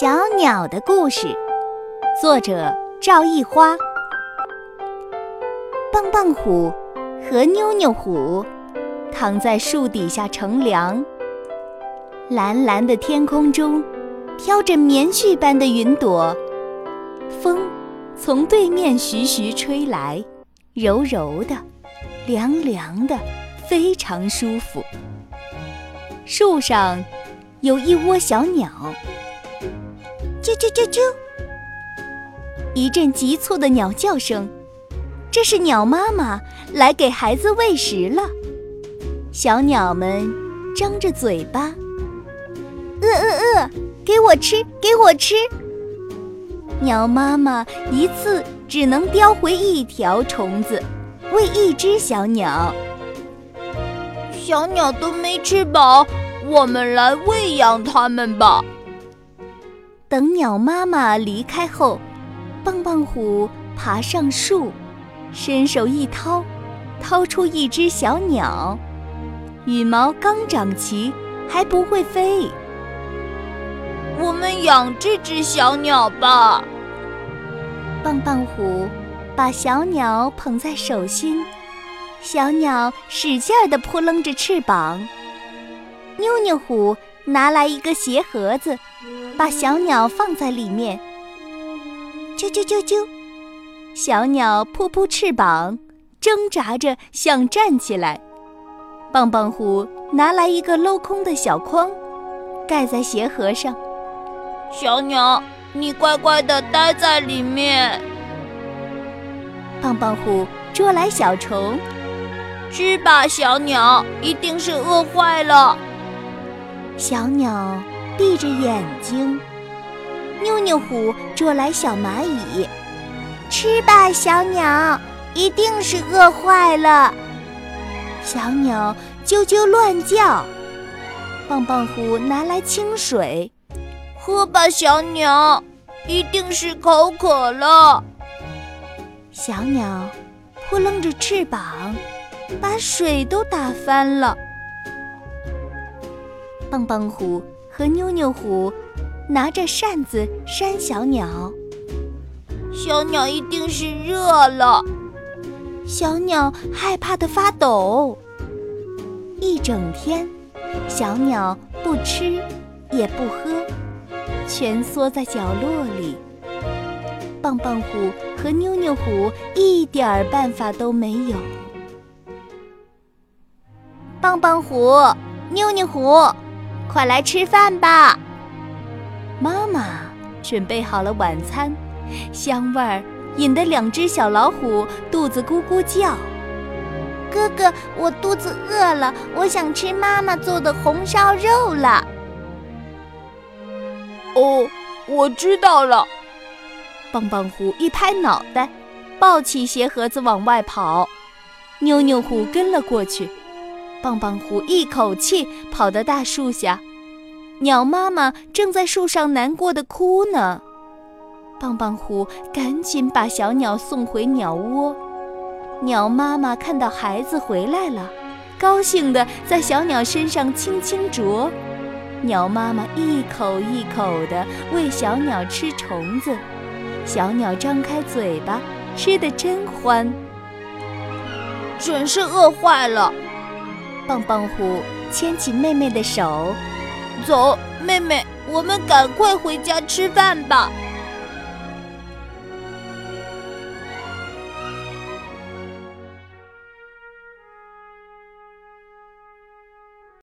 小鸟的故事，作者赵一花。棒棒虎和妞妞虎躺在树底下乘凉。蓝蓝的天空中飘着棉絮般的云朵，风从对面徐徐吹来，柔柔的，凉凉的，非常舒服。树上有一窝小鸟。啾啾啾啾！一阵急促的鸟叫声，这是鸟妈妈来给孩子喂食了。小鸟们张着嘴巴，饿饿饿，给我吃，给我吃！鸟妈妈一次只能叼回一条虫子，喂一只小鸟。小鸟都没吃饱，我们来喂养它们吧。等鸟妈妈离开后，棒棒虎爬上树，伸手一掏，掏出一只小鸟，羽毛刚长齐，还不会飞。我们养这只小鸟吧。棒棒虎把小鸟捧在手心，小鸟使劲儿地扑棱着翅膀。妞妞虎拿来一个鞋盒子。把小鸟放在里面，啾啾啾啾，小鸟扑扑翅膀，挣扎着想站起来。棒棒虎拿来一个镂空的小筐，盖在鞋盒上。小鸟，你乖乖的待在里面。棒棒虎捉来小虫，吃吧，小鸟，一定是饿坏了。小鸟。闭着眼睛，妞妞虎捉来小蚂蚁，吃吧，小鸟，一定是饿坏了。小鸟啾啾乱叫，棒棒虎拿来清水，喝吧，小鸟，一定是口渴了。小鸟扑棱着翅膀，把水都打翻了。棒棒虎。和妞妞虎拿着扇子扇小鸟，小鸟一定是热了。小鸟害怕的发抖。一整天，小鸟不吃也不喝，蜷缩在角落里。棒棒虎和妞妞虎一点儿办法都没有。棒棒虎，妞妞虎。快来吃饭吧！妈妈准备好了晚餐，香味儿引得两只小老虎肚子咕咕叫。哥哥，我肚子饿了，我想吃妈妈做的红烧肉了。哦，我知道了。棒棒虎一拍脑袋，抱起鞋盒子往外跑。妞妞虎跟了过去。棒棒虎一口气跑到大树下，鸟妈妈正在树上难过的哭呢。棒棒虎赶紧把小鸟送回鸟窝。鸟妈妈看到孩子回来了，高兴地在小鸟身上轻轻啄。鸟妈妈一口一口地喂小鸟吃虫子，小鸟张开嘴巴，吃得真欢。准是饿坏了。棒棒虎牵起妹妹的手，走，妹妹，我们赶快回家吃饭吧。